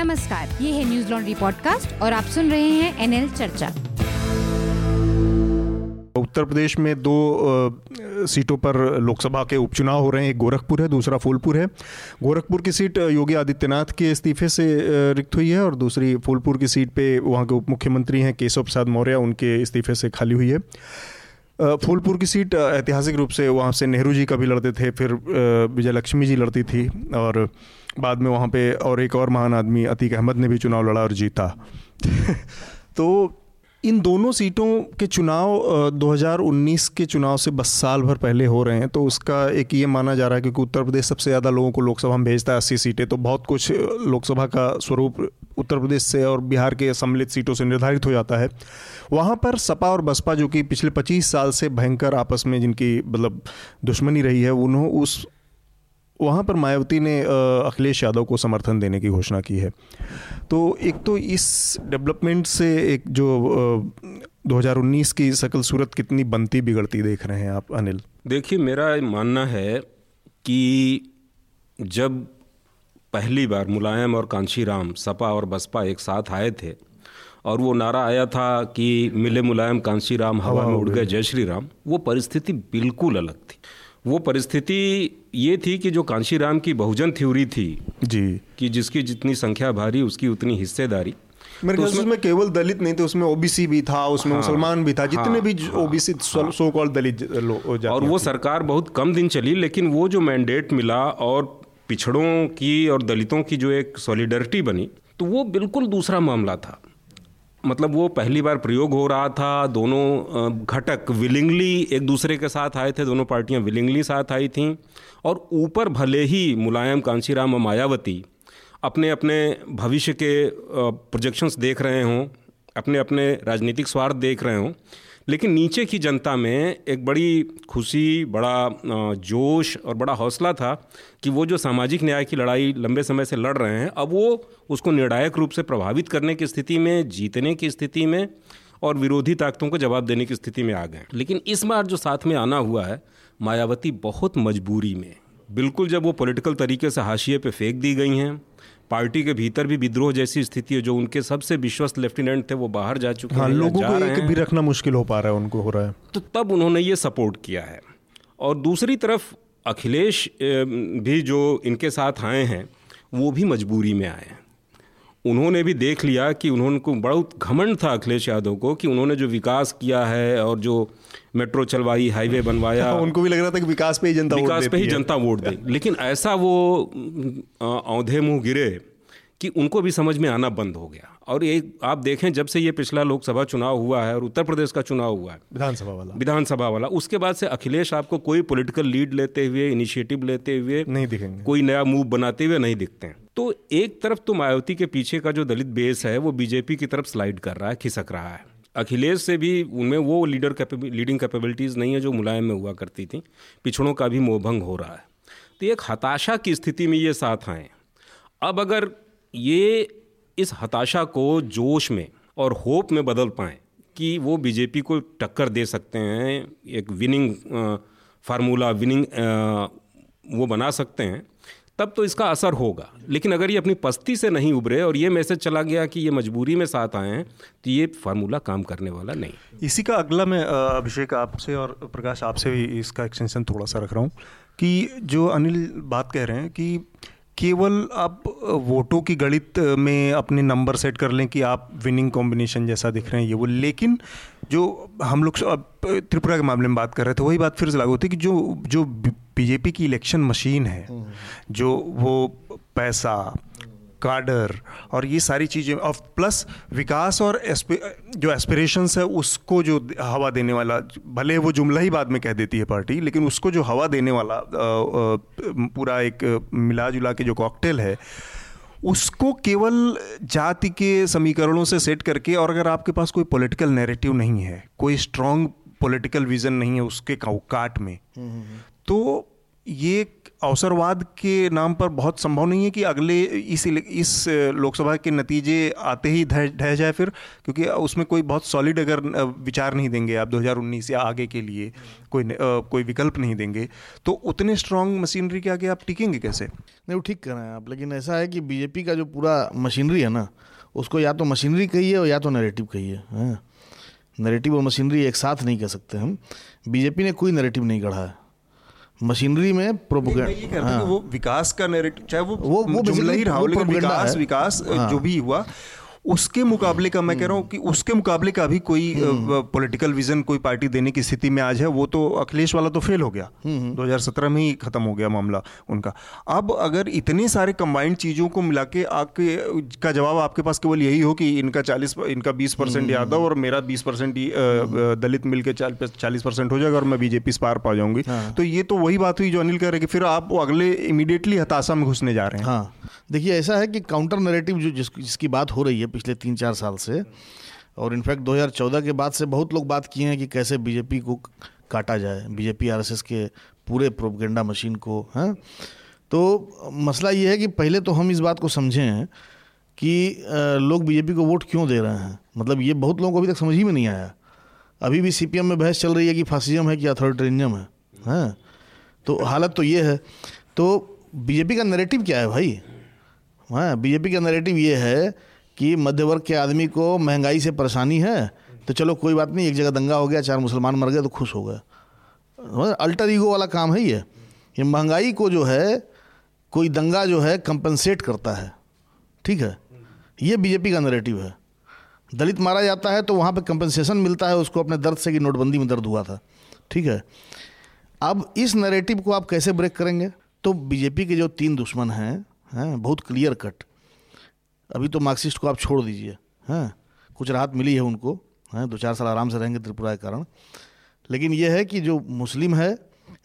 नमस्कार, ये है न्यूज़ लॉन्ड्री पॉडकास्ट और आप सुन रहे हैं एनएल चर्चा। उत्तर प्रदेश में दो सीटों पर लोकसभा के उपचुनाव हो रहे हैं। एक गोरखपुर है, दूसरा फूलपुर है। गोरखपुर की सीट योगी आदित्यनाथ के इस्तीफे से रिक्त हुई है और दूसरी फूलपुर की सीट पे वहाँ के उप मुख्यमंत्री हैं केशव प्रसाद मौर्य, उनके इस्तीफे से खाली हुई है। फूलपुर की सीट ऐतिहासिक रूप से वहाँ से नेहरू जी कभी लड़ते थे, फिर विजय लक्ष्मी जी लड़ती थी और बाद में वहाँ पे और एक और महान आदमी अतीक अहमद ने भी चुनाव लड़ा और जीता। तो इन दोनों सीटों के चुनाव 2019 के चुनाव से बस साल भर पहले हो रहे हैं तो उसका एक ये माना जा रहा है क्योंकि उत्तर प्रदेश सबसे ज़्यादा लोगों को लोकसभा में भेजता है अस्सी सीटें तो बहुत कुछ लोकसभा का स्वरूप उत्तर प्रदेश से और बिहार के सम्मिलित सीटों से निर्धारित हो जाता है। वहाँ पर सपा और बसपा, जो कि पिछले पच्चीस साल से भयंकर आपस में जिनकी मतलब दुश्मनी रही है उन्होंने उस वहाँ पर मायावती ने अखिलेश यादव को समर्थन देने की घोषणा की है। तो एक तो इस डेवलपमेंट से एक जो 2019 की सकल सूरत कितनी बनती बिगड़ती देख रहे हैं आप अनिल? देखिए मेरा मानना है कि जब पहली बार मुलायम और कांशी राम सपा और बसपा एक साथ आए थे और वो नारा आया था कि मिले मुलायम कांशी राम हवा में उड़ गए जय श्री राम वो परिस्थिति बिल्कुल अलग थी। वो परिस्थिति ये थी कि जो कांशी राम की बहुजन थ्योरी थी जी। कि जिसकी जितनी संख्या भारी उसकी उतनी हिस्सेदारी। मेरे तो उसमें, उसमें केवल दलित नहीं थे उसमें ओबीसी भी था उसमें हाँ, मुसलमान भी था जितने हाँ, भी ओबीसी हाँ, सो कॉल दलित और वो सरकार बहुत कम दिन चली लेकिन वो जो मैंडेट मिला और पिछड़ों की और दलितों की जो एक सॉलिडरिटी बनी तो वो बिल्कुल दूसरा मामला था। मतलब वो पहली बार प्रयोग हो रहा था, दोनों घटक विलिंगली एक दूसरे के साथ आए थे, दोनों पार्टियाँ विलिंगली साथ आई थीं, और ऊपर भले ही मुलायम, कांशीराम और मायावती अपने अपने भविष्य के प्रोजेक्शंस देख रहे हों, अपने अपने राजनीतिक स्वार्थ देख रहे हों लेकिन नीचे की जनता में एक बड़ी खुशी, बड़ा जोश और बड़ा हौसला था कि वो जो सामाजिक न्याय की लड़ाई लंबे समय से लड़ रहे हैं, अब वो उसको निर्णायक रूप से प्रभावित करने की स्थिति में, जीतने की स्थिति में और विरोधी ताकतों को जवाब देने की स्थिति में आ गए लेकिन इस बार जो साथ में आना हुआ है, मायावती बहुत मजबूरी में। बिल्कुल जब वो पॉलिटिकल तरीके से हाशिए पे फेंक दी गई हैं पार्टी के भीतर भी विद्रोह जैसी स्थिति है जो उनके सबसे विश्वस्त लेफ्टिनेंट थे वो बाहर जा चुके हाँ, हैं लोगों को एक भी रखना मुश्किल हो पा रहा है उनको हो रहा है। तो तब उन्होंने ये सपोर्ट किया है। और दूसरी तरफ़ अखिलेश भी जो इनके साथ आए हैं वो भी मजबूरी में आए हैं। उन्होंने भी देख लिया कि उन्होंने को बहुत घमंड था अखिलेश यादव को कि उन्होंने जो विकास किया है और जो मेट्रो चलवाई हाईवे बनवाया उनको भी लग रहा था कि विकास पे ही जनता विकास पे ही जनता वोट दे। लेकिन ऐसा वो औंधे मुँह गिरे कि उनको भी समझ में आना बंद हो गया। और ये आप देखें जब से ये पिछला लोकसभा चुनाव हुआ है और उत्तर प्रदेश का चुनाव हुआ है विधानसभा वाला। विधानसभा वाला उसके बाद से अखिलेश आपको कोई पॉलिटिकल लीड लेते हुए इनिशिएटिव लेते हुए नहीं दिखेंगे। कोई नया मूव बनाते हुए नहीं दिखते हैं। तो एक तरफ़ तो मायावती के पीछे का जो दलित बेस है वो बीजेपी की तरफ़ स्लाइड कर रहा है खिसक रहा है। अखिलेश से भी उनमें वो लीडर लीडिंग कैपेबिलिटीज़ नहीं है जो मुलायम में हुआ करती थी पिछड़ों का भी मोहभंग हो रहा है। तो एक हताशा की स्थिति में ये साथ आए अब अगर ये इस हताशा को जोश में और होप में बदल पाएँ कि वो बीजेपी को टक्कर दे सकते हैं, एक विनिंग फार्मूला विनिंग वो बना सकते हैं, तब तो इसका असर होगा। लेकिन अगर ये अपनी पस्ती से नहीं उभरे और ये मैसेज चला गया कि ये मजबूरी में साथ आए हैं तो ये फार्मूला काम करने वाला नहीं। इसी का अगला मैं अभिषेक आपसे और प्रकाश आपसे भी इसका एक्सटेंशन थोड़ा सा रख रहा हूँ कि जो अनिल बात कह रहे हैं कि केवल आप वोटों की गणित में अपने नंबर सेट कर लें कि आप विनिंग कॉम्बिनेशन जैसा दिख रहे हैं ये वो। लेकिन जो हम लोग अब त्रिपुरा के मामले में बात कर रहे थे वही बात फिर से लागू होती है कि जो जो बीजेपी की इलेक्शन मशीन है जो वो पैसा काडर और ये सारी चीज़ें और प्लस विकास और जो एस्पिरेशंस है उसको जो हवा देने वाला भले वो जुमला ही बाद में कह देती है पार्टी लेकिन उसको जो हवा देने वाला पूरा एक मिला जुला के जो कॉकटेल है उसको केवल जाति के समीकरणों से सेट करके और अगर आपके पास कोई पॉलिटिकल नैरेटिव नहीं है कोई स्ट्रॉन्ग पॉलिटिकल विजन नहीं है उसके काट में तो ये अवसरवाद के नाम पर बहुत संभव नहीं है कि अगले इस इस लोकसभा के नतीजे आते ही ढह जाए फिर, क्योंकि उसमें कोई बहुत सॉलिड अगर विचार नहीं देंगे आप 2019 या आगे के लिए, कोई कोई विकल्प नहीं देंगे तो उतने स्ट्रांग मशीनरी के आगे आप टिकेंगे कैसे? नहीं, वो ठीक कर रहे हैं आप, लेकिन ऐसा है कि बीजेपी का जो पूरा मशीनरी है ना, उसको या तो मशीनरी कहिए और या तो नैरेटिव कहिए नैरेटिव और मशीनरी एक साथ नहीं कह सकते हम। बीजेपी ने कोई नैरेटिव नहीं गढ़ा है। मशीनरी में प्रोपोगेंडा हाँ। वो विकास का नैरेटिव चाहे वो वो, वो जुमला ही रहा लेकिन विकास विकास हाँ। जो भी हुआ उसके मुकाबले का मैं कह रहा हूँ कि उसके मुकाबले का भी कोई पॉलिटिकल विजन कोई पार्टी देने की स्थिति में आज है वो तो अखिलेश वाला तो फेल हो गया। 2017 में ही खत्म हो गया मामला उनका। अब अगर इतने सारे कंबाइंड चीज़ों को मिला के आपके का जवाब आपके पास केवल यही हो कि इनका चालीस इनका बीस परसेंट यादव और मेरा बीस परसेंट दलित मिल के चालीस परसेंट हो जाएगा और मैं बीजेपी से पार पा जाऊँगी। हाँ। तो ये तो वही बात हुई जो अनिल कह रहे कि फिर आप अगले इमीडिएटली हताशा में घुसने जा रहे हैं। हाँ। देखिए, ऐसा है कि काउंटर नैरेटिव जो जिस, जिसकी बात हो रही है पिछले तीन चार साल से, और इनफैक्ट 2014 के बाद से बहुत लोग बात किए हैं कि कैसे बीजेपी को काटा जाए बीजेपी आरएसएस के पूरे प्रोपगेंडा मशीन को, हैं? तो मसला ये है कि पहले तो हम इस बात को समझें कि लोग बीजेपी को वोट क्यों दे रहे हैं? मतलब ये बहुत लोगों को अभी तक समझ ही में नहीं आया। अभी भी सीपीएम में बहस चल रही है कि फासिज्म है कि अथॉरिटेरिज्म है, हैं? तो हालत तो ये है। तो बीजेपी का नैरेटिव क्या है भाई? हाँ बीजेपी का नरेटिव ये है कि मध्य वर्ग के आदमी को महँगाई से परेशानी है तो चलो कोई बात नहीं, एक जगह दंगा हो गया, चार मुसलमान मर गए तो खुश हो गए। अल्टर ईगो वाला काम है ये। ये महँगाई को जो है, कोई दंगा जो है कंपनसेट करता है। ठीक है? ये बीजेपी का नरेटिव है। दलित मारा जाता है तो वहाँ पे कंपनसेशन मिलता है, उसको अपने दर्द से कि नोटबंदी में दर्द हुआ था। ठीक है? अब इस नरेटिव को आप कैसे ब्रेक करेंगे? तो बीजेपी के जो तीन दुश्मन हैं हैं बहुत क्लियर कट अभी तो मार्क्सिस्ट को आप छोड़ दीजिए हैं। कुछ राहत मिली है उनको हैं। दो चार साल आराम से रहेंगे त्रिपुरा के कारण। लेकिन ये है कि जो मुस्लिम है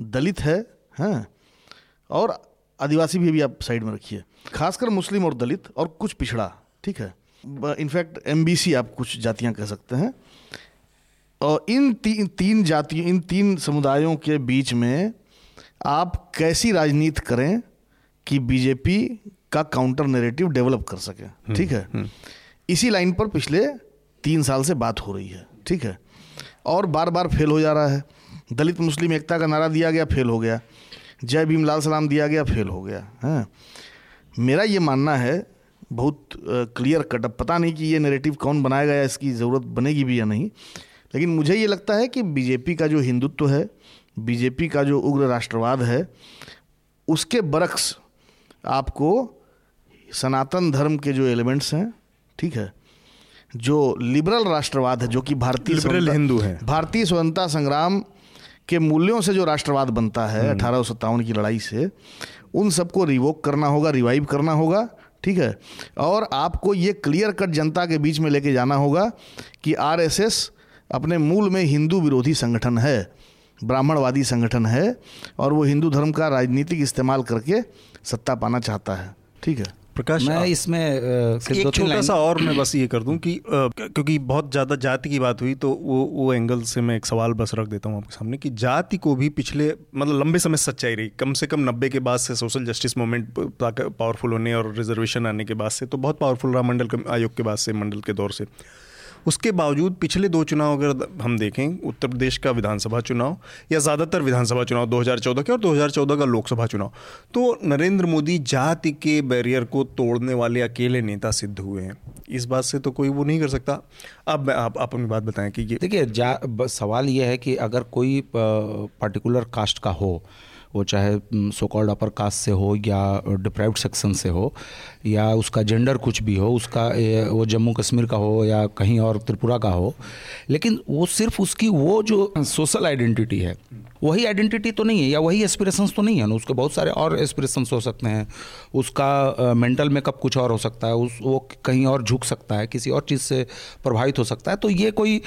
दलित है हैं और आदिवासी भी अभी आप साइड में रखिए। खासकर मुस्लिम और दलित और कुछ पिछड़ा ठीक है। इनफैक्ट एमबीसी आप कुछ जातियाँ कह सकते हैं। और इन ती, तीन जातियों इन तीन समुदायों के बीच में आप कैसी राजनीति करें कि बीजेपी का काउंटर नेरेटिव डेवलप कर सके। हम्म, ठीक है? हम्म। इसी लाइन पर पिछले तीन साल से बात हो रही है। ठीक है? और बार बार फेल हो जा रहा है। दलित मुस्लिम एकता का नारा दिया गया फेल हो गया। जय भीम लाल सलाम दिया गया फेल हो गया। है। हाँ। मेरा ये मानना है बहुत क्लियर कट अब पता नहीं कि ये नेरेटिव कौन बनाएगा या इसकी ज़रूरत बनेगी भी या नहीं। लेकिन मुझे ये लगता है कि बीजेपी का जो हिंदुत्व है बीजेपी का जो उग्र राष्ट्रवाद है उसके बरक्स आपको सनातन धर्म के जो एलिमेंट्स हैं ठीक है जो लिबरल राष्ट्रवाद है जो कि भारतीय लिबरल हिंदू है भारतीय स्वतंत्रता संग्राम के मूल्यों से जो राष्ट्रवाद बनता है हम्म। अठारह की लड़ाई से उन सबको रिवोक करना होगा रिवाइव करना होगा ठीक है और आपको ये क्लियर कट जनता के बीच में लेके जाना होगा कि आरएसएस अपने मूल में हिंदू विरोधी संगठन है ब्राह्मणवादी संगठन है और वो हिंदू धर्म का राजनीतिक इस्तेमाल करके सत्ता पाना चाहता है। ठीक है? प्रकाश मैं इसमें एक छोटा सा और मैं बस ये कर दूँ कि क्योंकि बहुत ज़्यादा जाति की बात हुई तो वो वो एंगल से मैं एक सवाल बस रख देता हूँ आपके सामने कि जाति को भी पिछले मतलब लंबे समय सच्चाई रही। कम से कम नब्बे के बाद से सोशल जस्टिस मूवमेंट पावरफुल होने और रिजर्वेशन आने के बाद से तो बहुत पावरफुल रहा मंडल आयोग के बाद से मंडल के दौर से। उसके बावजूद पिछले दो चुनाव अगर हम देखें, उत्तर प्रदेश का विधानसभा चुनाव या ज़्यादातर विधानसभा चुनाव 2014 के और 2014 का लोकसभा चुनाव तो नरेंद्र मोदी जाति के बैरियर को तोड़ने वाले अकेले नेता सिद्ध हुए हैं। इस बात से तो कोई वो नहीं कर सकता। अब आप अपनी बात बताएँ कि ये देखिए सवाल ये है कि अगर कोई पर्टिकुलर कास्ट का हो वो चाहे सो कॉल्ड अपर कास्ट से हो या डिप्राइव्ड सेक्शन से हो, या उसका जेंडर कुछ भी हो, उसका वो जम्मू कश्मीर का हो या कहीं और त्रिपुरा का हो, लेकिन वो सिर्फ़ उसकी वो जो सोशल आइडेंटिटी है वही आइडेंटिटी तो नहीं है या वही एस्पिरेशंस तो नहीं है ना? उसके बहुत सारे और एस्पिरेशंस हो सकते हैं। उसका मेंटल मेकअप कुछ और हो सकता है उस वो कहीं और झुक सकता है किसी और चीज़ से प्रभावित हो सकता है। तो ये कोई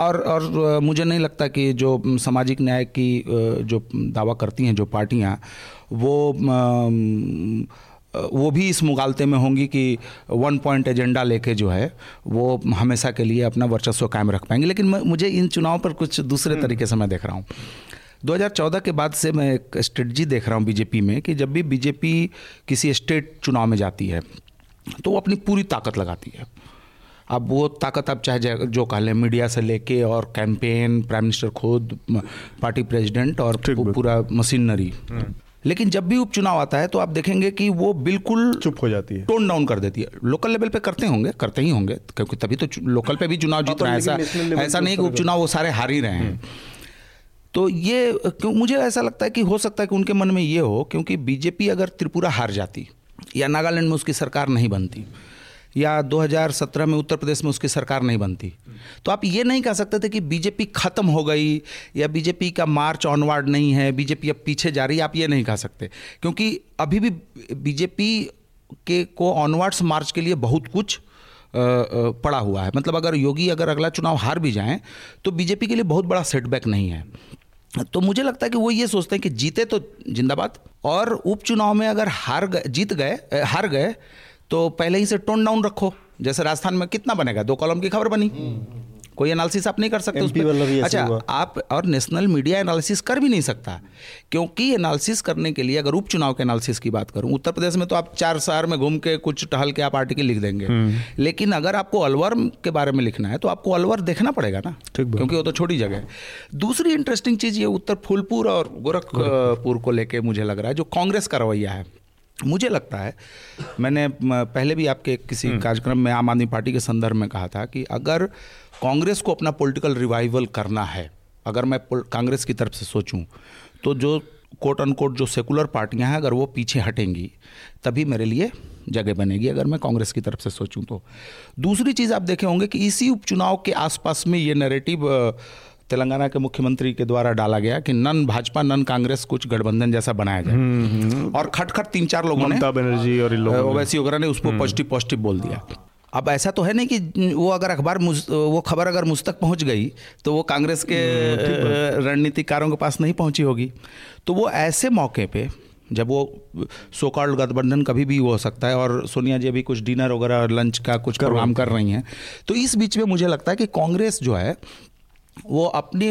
और और मुझे नहीं लगता कि जो सामाजिक न्याय की जो दावा करती हैं जो पार्टियाँ वो वो भी इस मुगालते में होंगी कि वन पॉइंट एजेंडा लेके जो है वो हमेशा के लिए अपना वर्चस्व कायम रख पाएँगे। लेकिन मुझे इन चुनाव पर कुछ दूसरे हम्म। तरीके से मैं देख रहा हूँ। 2014 के बाद से मैं एक स्ट्रेटजी देख रहा हूँ बीजेपी में कि जब भी बीजेपी किसी स्टेट चुनाव में जाती है तो वो अपनी पूरी ताकत लगाती है। अब वो ताकत आप चाहे जो कह लें मीडिया से लेके और कैंपेन प्राइम मिनिस्टर खुद पार्टी प्रेसिडेंट और पूरा मशीनरी। लेकिन जब भी उपचुनाव आता है तो आप देखेंगे कि वो बिल्कुल चुप हो जाती है। टोन डाउन कर देती है। लोकल लेवल पे करते होंगे करते ही होंगे क्योंकि तभी तो लोकल पे भी चुनाव जीत रहे हैं। ऐसा ऐसा नहीं कि उपचुनाव वो सारे हार ही रहे हैं। तो ये, क्यों, मुझे ऐसा लगता है कि हो सकता है कि उनके मन में ये हो, क्योंकि बीजेपी अगर त्रिपुरा हार जाती, या नागालैंड में उसकी सरकार नहीं बनती, या 2017 में उत्तर प्रदेश में उसकी सरकार नहीं बनती तो आप ये नहीं कह सकते थे कि बीजेपी खत्म हो गई, या बीजेपी का मार्च ऑनवर्ड नहीं है, बीजेपी अब पीछे जा रही है, आप ये नहीं कह सकते। क्योंकि अभी भी बीजेपी के, को ऑनवर्ड्स मार्च के लिए बहुत कुछ पड़ा हुआ है। मतलब अगर योगी अगर अगला चुनाव हार भी जाएँ तो बीजेपी के लिए बहुत बड़ा सेटबैक नहीं है। तो मुझे लगता है कि वो ये सोचते हैं कि जीते तो जिंदाबाद, और उपचुनाव में अगर हार गए, जीत गए हार गए तो पहले ही से टोन डाउन रखो। जैसे राजस्थान में कितना बनेगा? दो कॉलम की खबर बनी। कोई एनालिसिस आप नहीं कर सकते अच्छा आप और नेशनल मीडिया एनालिसिस कर भी नहीं सकता क्योंकि एनालिसिस करने के लिए अगर उपचुनाव के एनालिसिस की बात करूँ उत्तर प्रदेश में तो आप चार शहर में घूम के कुछ टहल के आप आर्टिकल लिख देंगे। हम्म। लेकिन अगर आपको अलवर के बारे में लिखना है तो आपको अलवर देखना पड़ेगा ना क्योंकि वो तो छोटी जगह है। दूसरी इंटरेस्टिंग चीज़ ये उत्तर फूलपुर और गोरखपुर को लेके मुझे लग रहा है जो कांग्रेस का रवैया है मुझे लगता है मैंने पहले भी आपके किसी हम्म। कार्यक्रम में आम आदमी पार्टी के संदर्भ में कहा था कि अगर कांग्रेस को अपना पॉलिटिकल रिवाइवल करना है। अगर मैं कांग्रेस की तरफ़ से सोचूं तो जो कोट अनकोट जो सेकुलर पार्टियाँ हैं अगर वो पीछे हटेंगी तभी मेरे लिए जगह बनेगी अगर मैं कांग्रेस की तरफ़ से सोचूं तो। दूसरी चीज़ आप देखे होंगे कि इसी उपचुनाव के आसपास में ये नैरेटिव तेलंगाना के मुख्यमंत्री के द्वारा डाला गया कि नन भाजपा नन कांग्रेस कुछ गठबंधन जैसा बनाया जाए। हम्म, हम्म। और खटखट खट तीन चार लोगों ने बनर्जी और ओवैसी वगैरह ने उसको पॉजिटिव पॉजिटिव बोल दिया। अब ऐसा तो है नहीं कि वो अगर अखबार वो खबर अगर मुझ तक पहुँच गई तो वो कांग्रेस के हम्म, रणनीतिकारों के पास नहीं पहुँची होगी। तो वो ऐसे मौके पे जब वो सो कॉल्ड गठबंधन कभी भी हो सकता है और सोनिया जी अभी कुछ डिनर वगैरह लंच का कुछ प्रोग्राम कर रही हैं तो इस बीच में मुझे लगता है कि कांग्रेस जो है वो अपने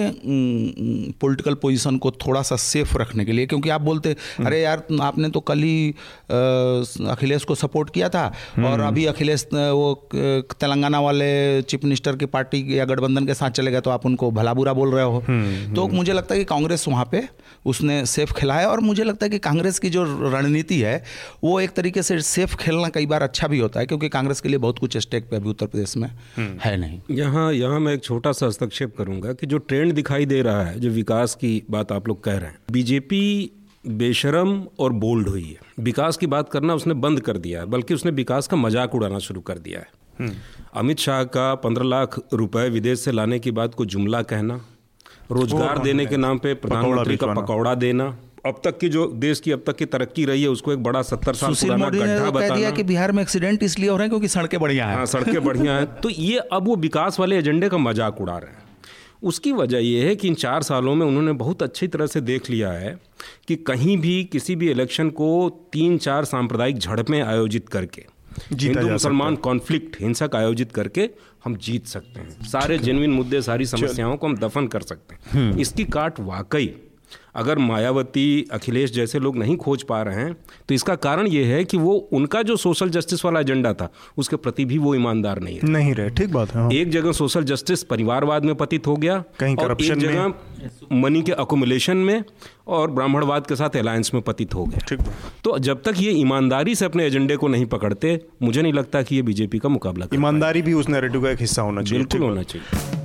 पॉलिटिकल पोजीशन को थोड़ा सा सेफ़ रखने के लिए क्योंकि आप बोलते हम्म। अरे यार आपने तो कल ही अखिलेश को सपोर्ट किया था और हम्म। अभी अखिलेश वो तेलंगाना वाले चीफ मिनिस्टर की पार्टी या गठबंधन के साथ चले गए तो आप उनको भला बुरा बोल रहे हो। हम्म, तो मुझे लगता है कि कांग्रेस वहाँ पे उसने सेफ़ खेला है और मुझे लगता है कि कांग्रेस की जो रणनीति है वो एक तरीके से सेफ़ खेलना कई बार अच्छा भी होता है क्योंकि कांग्रेस के लिए बहुत कुछ स्टेक पे अभी उत्तर प्रदेश में है नहीं। यहाँ यहाँ मैं एक छोटा सा हस्तक्षेप करूँ। करूँगा कि जो ट्रेंड दिखाई दे रहा है जो विकास की बात आप लोग कह रहे हैं बीजेपी बेशरम और बोल्ड हुई है। विकास की बात करना उसने बंद कर दिया है बल्कि उसने विकास का मज़ाक उड़ाना शुरू कर दिया है। हम्म। अमित शाह का पंद्रह लाख रुपए विदेश से लाने की बात को जुमला कहना रोज़गार देने के नाम पे प्रधानमंत्री का पकौड़ा देना। अब तक की जो देश की अब तक की तरक्की रही है उसको एक बड़ा सत्तर साल पुराना गड्ढा बताना दिया कि बिहार में एक्सीडेंट इसलिए हो रहे हैं क्योंकि सड़कें बढ़िया हैं। हाँ सड़कें बढ़िया हैं। तो ये अब वो विकास वाले एजेंडे का मज़ाक उड़ा रहे हैं। उसकी वजह यह है कि इन चार सालों में उन्होंने बहुत अच्छी तरह से देख लिया है कि कहीं भी किसी भी इलेक्शन को तीन चार सांप्रदायिक झड़पें आयोजित करके हिंदू मुसलमान कॉन्फ्लिक्ट हिंसक आयोजित करके हम जीत सकते हैं। सारे जेनविन मुद्दे सारी समस्याओं को हम दफन कर सकते हैं। हम्म। इसकी काट वाकई अगर मायावती अखिलेश जैसे लोग नहीं खोज पा रहे हैं तो इसका कारण ये है कि वो उनका जो सोशल जस्टिस वाला एजेंडा था उसके प्रति भी वो ईमानदार नहीं है। नहीं रहे ठीक बात है हाँ। एक जगह सोशल जस्टिस परिवारवाद में पतित हो गया कहीं करप्शन एक जगह मनी के अकोमुलेशन में और ब्राह्मणवाद के साथ अलायंस में पतित हो गया। ठीक तो जब तक ये ईमानदारी से अपने एजेंडे को नहीं पकड़ते मुझे नहीं लगता कि ये बीजेपी का मुकाबला ईमानदारी भी उस नैरेटिव का एक हिस्सा होना चाहिए। बिल्कुल होना चाहिए।